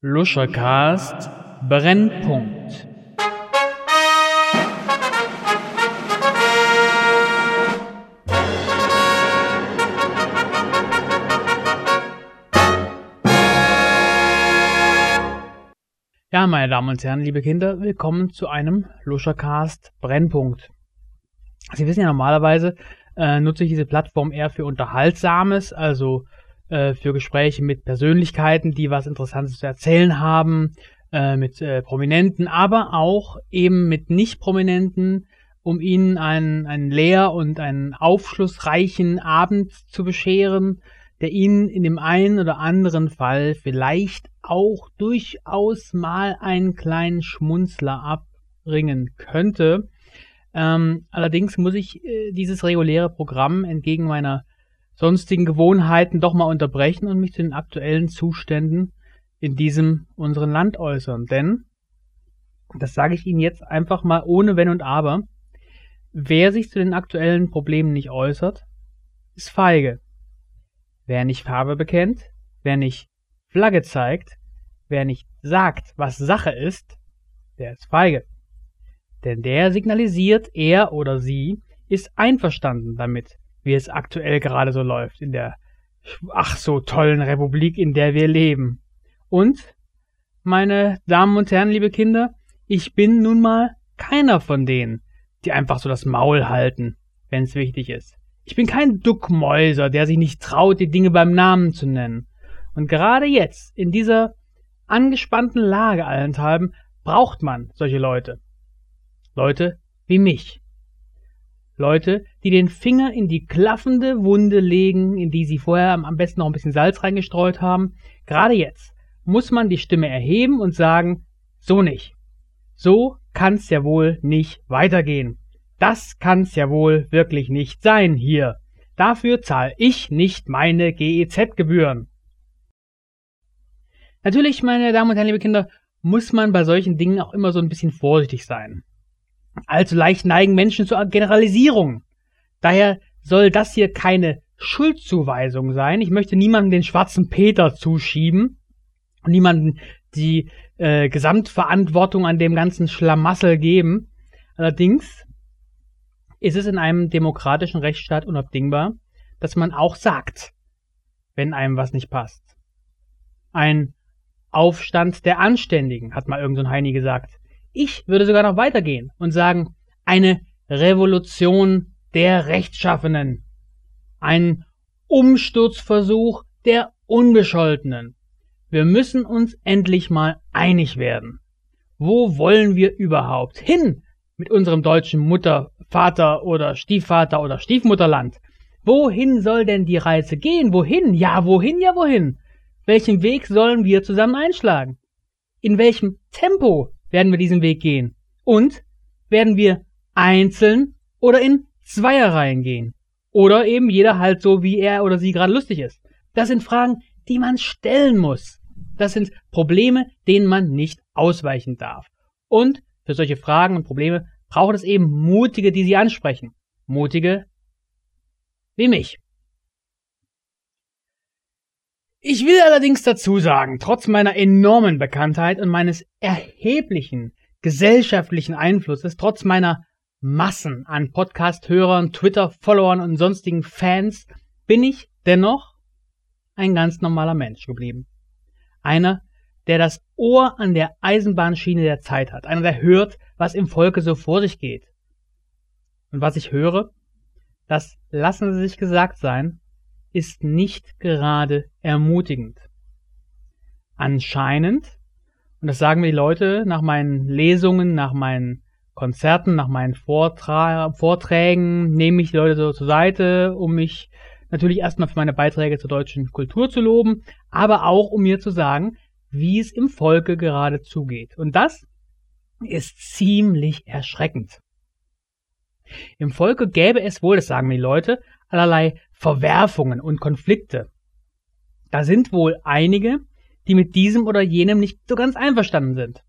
Luschercast Brennpunkt. Ja, meine Damen und Herren, liebe Kinder, willkommen zu einem Luschercast Brennpunkt. Sie wissen ja normalerweise, äh, nutze ich diese Plattform eher für Unterhaltsames, also äh, für Gespräche mit Persönlichkeiten, die was Interessantes zu erzählen haben, äh, mit äh, Prominenten, aber auch eben mit Nicht-Prominenten, um ihnen einen, einen leer und einen aufschlussreichen Abend zu bescheren, der ihnen in dem einen oder anderen Fall vielleicht auch durchaus mal einen kleinen Schmunzler abbringen könnte. Ähm, allerdings muss ich äh, dieses reguläre Programm entgegen meiner sonstigen Gewohnheiten doch mal unterbrechen und mich zu den aktuellen Zuständen in diesem unseren Land äußern. Denn, das sage ich Ihnen jetzt einfach mal ohne Wenn und Aber, wer sich zu den aktuellen Problemen nicht äußert, ist feige. Wer nicht Farbe bekennt, wer nicht Flagge zeigt, wer nicht sagt, was Sache ist, der ist feige. Denn der signalisiert, er oder sie ist einverstanden damit, wie es aktuell gerade so läuft in der ach so tollen Republik, in der wir leben. Und, meine Damen und Herren, liebe Kinder, ich bin nun mal keiner von denen, die einfach so das Maul halten, wenn es wichtig ist. Ich bin kein Duckmäuser, der sich nicht traut, die Dinge beim Namen zu nennen. Und gerade jetzt, in dieser angespannten Lage allenthalben, braucht man solche Leute. Leute wie mich. Leute, die den Finger in die klaffende Wunde legen, in die sie vorher am besten noch ein bisschen Salz reingestreut haben. Gerade jetzt muss man die Stimme erheben und sagen, so nicht. So kann's ja wohl nicht weitergehen. Das kann's ja wohl wirklich nicht sein hier. Dafür zahle ich nicht meine GEZ-Gebühren. Natürlich, meine Damen und Herren, liebe Kinder, muss man bei solchen Dingen auch immer so ein bisschen vorsichtig sein. Allzu leicht neigen Menschen zur Generalisierung. Daher soll das hier keine Schuldzuweisung sein. Ich möchte niemandem den schwarzen Peter zuschieben und niemandem die äh, Gesamtverantwortung an dem ganzen Schlamassel geben. Allerdings ist es in einem demokratischen Rechtsstaat unabdingbar, dass man auch sagt, wenn einem was nicht passt. Ein Aufstand der Anständigen, hat mal irgendein so Heini gesagt. Ich würde sogar noch weitergehen und sagen, eine Revolution der Rechtschaffenen. Ein Umsturzversuch der Unbescholtenen. Wir müssen uns endlich mal einig werden. Wo wollen wir überhaupt hin mit unserem deutschen Mutter, Vater oder Stiefvater oder Stiefmutterland? Wohin soll denn die Reise gehen? Wohin? Ja, wohin, ja, wohin? Welchen Weg sollen wir zusammen einschlagen? In welchem Tempo werden wir diesen Weg gehen? Und werden wir einzeln oder in Zweierreihen gehen? Oder eben jeder halt so, wie er oder sie gerade lustig ist. Das sind Fragen, die man stellen muss. Das sind Probleme, denen man nicht ausweichen darf. Und für solche Fragen und Probleme braucht es eben Mutige, die sie ansprechen. Mutige wie mich. Ich will allerdings dazu sagen, trotz meiner enormen Bekanntheit und meines erheblichen gesellschaftlichen Einflusses, trotz meiner Massen an Podcast-Hörern, Twitter-Followern und sonstigen Fans, bin ich dennoch ein ganz normaler Mensch geblieben. Einer, der das Ohr an der Eisenbahnschiene der Zeit hat. Einer, der hört, was im Volke so vor sich geht. Und was ich höre, das lassen Sie sich gesagt sein, ist nicht gerade ermutigend. Anscheinend, und das sagen mir die Leute nach meinen Lesungen, nach meinen Konzerten, nach meinen Vortra Vorträgen, nehme ich die Leute so zur Seite, um mich natürlich erstmal für meine Beiträge zur deutschen Kultur zu loben, aber auch um mir zu sagen, wie es im Volke gerade zugeht. Und das ist ziemlich erschreckend. Im Volke gäbe es wohl, das sagen mir die Leute, allerlei Verwerfungen und Konflikte. Da sind wohl einige, die mit diesem oder jenem nicht so ganz einverstanden sind.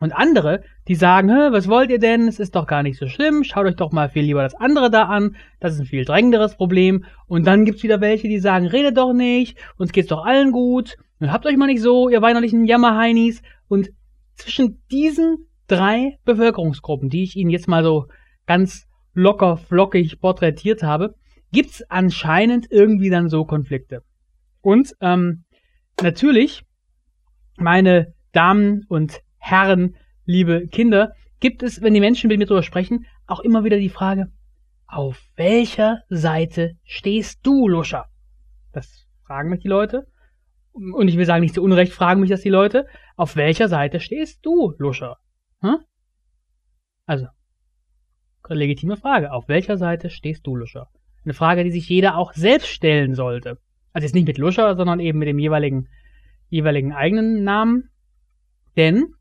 Und andere, die sagen, was wollt ihr denn? Es ist doch gar nicht so schlimm, schaut euch doch mal viel lieber das andere da an, das ist ein viel drängenderes Problem. Und dann gibt's wieder welche, die sagen, redet doch nicht, uns geht's doch allen gut. Und habt euch mal nicht so, ihr weinerlichen Jammerheinis. Und zwischen diesen drei Bevölkerungsgruppen, die ich Ihnen jetzt mal so ganz locker, flockig porträtiert habe, gibt's anscheinend irgendwie dann so Konflikte. Und ähm, natürlich, meine Damen und Herren, liebe Kinder, gibt es, wenn die Menschen mit mir darüber sprechen, auch immer wieder die Frage, auf welcher Seite stehst du, Luscher? Das fragen mich die Leute. Und ich will sagen, nicht zu Unrecht fragen mich das die Leute. Auf welcher Seite stehst du, Luscher? Hm? Also, legitime Frage. Auf welcher Seite stehst du, Luscher? Eine Frage, die sich jeder auch selbst stellen sollte. Also jetzt nicht mit Luscher, sondern eben mit dem jeweiligen, jeweiligen eigenen Namen. Denn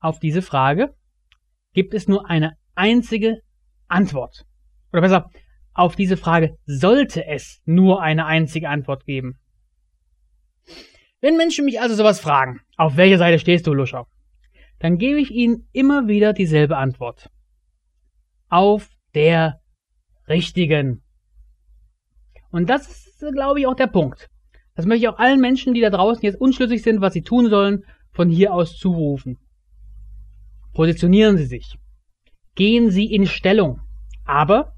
auf diese Frage gibt es nur eine einzige Antwort. Oder besser, auf diese Frage sollte es nur eine einzige Antwort geben. Wenn Menschen mich also sowas fragen, auf welcher Seite stehst du, Luscher? Dann gebe ich ihnen immer wieder dieselbe Antwort. Auf der richtigen. Und das ist, glaube ich, auch der Punkt. Das möchte ich auch allen Menschen, die da draußen jetzt unschlüssig sind, was sie tun sollen, von hier aus zurufen. Positionieren Sie sich. Gehen Sie in Stellung. Aber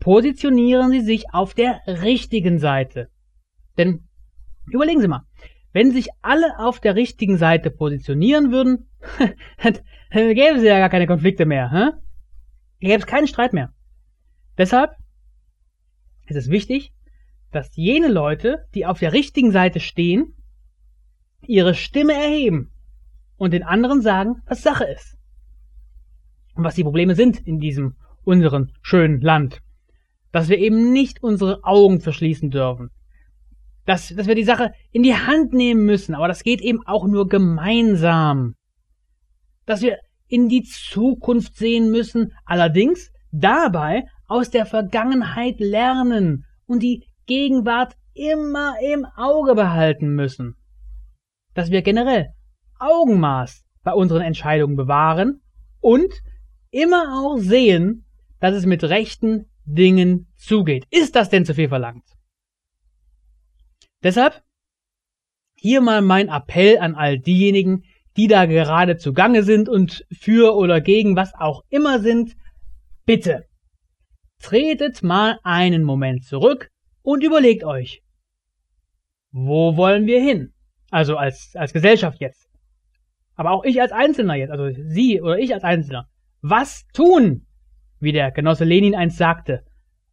positionieren Sie sich auf der richtigen Seite. Denn überlegen Sie mal, wenn sich alle auf der richtigen Seite positionieren würden, dann gäbe es ja gar keine Konflikte mehr. Hä? Gäbe es keinen Streit mehr. Deshalb ist es wichtig, dass jene Leute, die auf der richtigen Seite stehen, ihre Stimme erheben und den anderen sagen, was Sache ist. Und was die Probleme sind in diesem unseren schönen Land. Dass wir eben nicht unsere Augen verschließen dürfen. Dass, dass wir die Sache in die Hand nehmen müssen, aber das geht eben auch nur gemeinsam. Dass wir in die Zukunft sehen müssen, allerdings dabei aus der Vergangenheit lernen und die Gegenwart immer im Auge behalten müssen. Dass wir generell Augenmaß bei unseren Entscheidungen bewahren und immer auch sehen, dass es mit rechten Dingen zugeht. Ist das denn zu viel verlangt? Deshalb hier mal mein Appell an all diejenigen, die da gerade zugange sind und für oder gegen was auch immer sind. Bitte, tretet mal einen Moment zurück und überlegt euch, wo wollen wir hin? Also als, als Gesellschaft jetzt. Aber auch ich als Einzelner jetzt, also Sie oder ich als Einzelner. Was tun? Wie der Genosse Lenin einst sagte.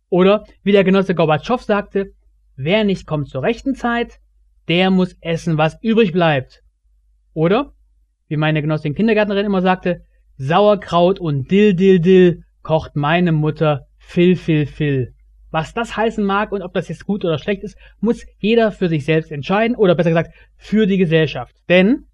Oder wie der Genosse Gorbatschow sagte, wer nicht kommt zur rechten Zeit, der muss essen, was übrig bleibt. Oder, wie meine Genossin Kindergärtnerin immer sagte, Sauerkraut und Dill, Dill, Dill kocht meine Mutter Phil, Phil, Phil. Was das heißen mag und ob das jetzt gut oder schlecht ist, muss jeder für sich selbst entscheiden oder besser gesagt für die Gesellschaft. Denn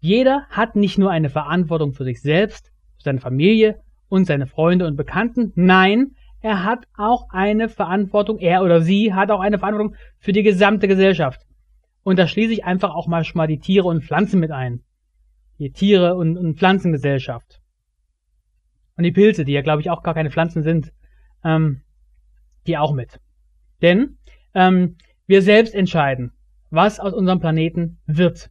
jeder hat nicht nur eine Verantwortung für sich selbst, für seine Familie und seine Freunde und Bekannten. Nein, er hat auch eine Verantwortung, er oder sie hat auch eine Verantwortung für die gesamte Gesellschaft. Und da schließe ich einfach auch mal schon mal die Tiere und Pflanzen mit ein. Die Tiere- und, und Pflanzengesellschaft. Und die Pilze, die ja glaube ich auch gar keine Pflanzen sind, ähm, die auch mit. Denn ähm, wir selbst entscheiden, was aus unserem Planeten wird.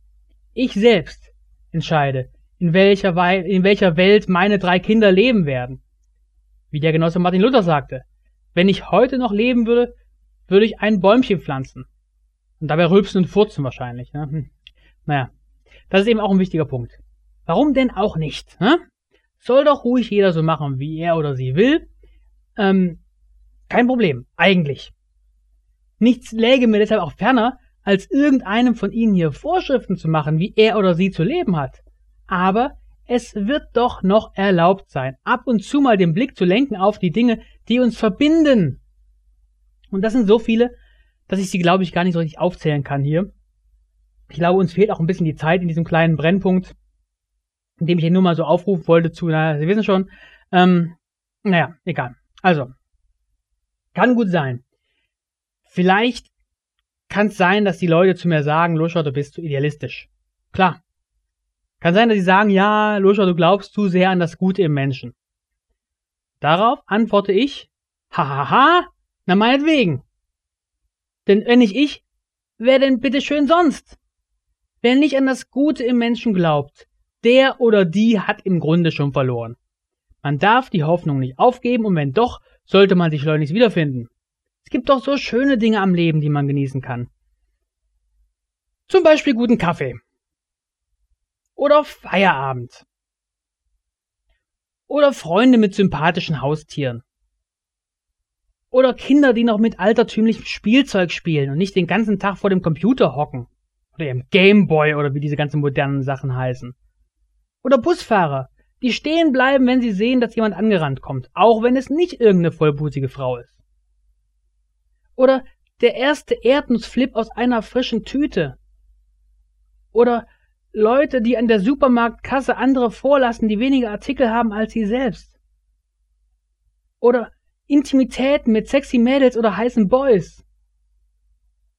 Ich selbst entscheide, in welcher, Wei in welcher Welt meine drei Kinder leben werden. Wie der Genosse Martin Luther sagte, wenn ich heute noch leben würde, würde ich ein Bäumchen pflanzen. Und dabei rülpsen und furzen wahrscheinlich. Ne? Hm. Naja, das ist eben auch ein wichtiger Punkt. Warum denn auch nicht? Ne? Soll doch ruhig jeder so machen, wie er oder sie will. Ähm, kein Problem, eigentlich. Nichts läge mir deshalb auch ferner, als irgendeinem von Ihnen hier Vorschriften zu machen, wie er oder sie zu leben hat. Aber es wird doch noch erlaubt sein, ab und zu mal den Blick zu lenken auf die Dinge, die uns verbinden. Und das sind so viele, dass ich sie, glaube ich, gar nicht so richtig aufzählen kann hier. Ich glaube, uns fehlt auch ein bisschen die Zeit in diesem kleinen Brennpunkt, in dem ich hier nur mal so aufrufen wollte zu, naja, Sie wissen schon, ähm, naja, egal. Also, kann gut sein. Vielleicht kann es sein, dass die Leute zu mir sagen, Luscher, du bist zu idealistisch. Klar, kann sein, dass sie sagen, ja, Luscha, du glaubst zu sehr an das Gute im Menschen. Darauf antworte ich, hahaha, na meinetwegen. Denn wenn nicht ich, wer denn bitte schön sonst? Wer nicht an das Gute im Menschen glaubt, der oder die hat im Grunde schon verloren. Man darf die Hoffnung nicht aufgeben und wenn doch, sollte man sich schleunigst wiederfinden. Es gibt doch so schöne Dinge am Leben, die man genießen kann. Zum Beispiel guten Kaffee. Oder Feierabend. Oder Freunde mit sympathischen Haustieren. Oder Kinder, die noch mit altertümlichem Spielzeug spielen und nicht den ganzen Tag vor dem Computer hocken. Oder ihrem Gameboy oder wie diese ganzen modernen Sachen heißen. Oder Busfahrer, die stehen bleiben, wenn sie sehen, dass jemand angerannt kommt, auch wenn es nicht irgendeine vollbusige Frau ist. Oder der erste Erdnussflip aus einer frischen Tüte. Oder Leute, die an der Supermarktkasse andere vorlassen, die weniger Artikel haben als sie selbst. Oder Intimitäten mit sexy Mädels oder heißen Boys.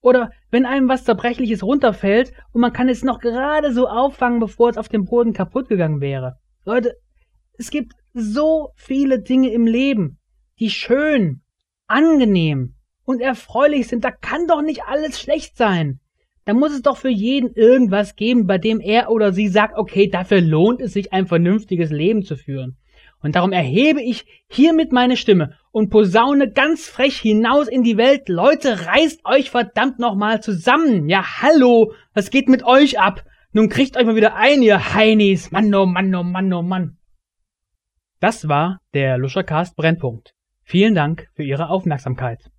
Oder wenn einem was Zerbrechliches runterfällt und man kann es noch gerade so auffangen, bevor es auf dem Boden kaputt gegangen wäre. Leute, es gibt so viele Dinge im Leben, die schön, angenehm und erfreulich sind. Da kann doch nicht alles schlecht sein. Da muss es doch für jeden irgendwas geben, bei dem er oder sie sagt, okay, dafür lohnt es sich, ein vernünftiges Leben zu führen. Und darum erhebe ich hiermit meine Stimme und posaune ganz frech hinaus in die Welt. Leute, reißt euch verdammt nochmal zusammen. Ja, hallo, was geht mit euch ab? Nun kriegt euch mal wieder ein, ihr Heinis. Mann, oh Mann, oh Mann, oh Mann. Das war der Luschercast Brennpunkt. Vielen Dank für Ihre Aufmerksamkeit.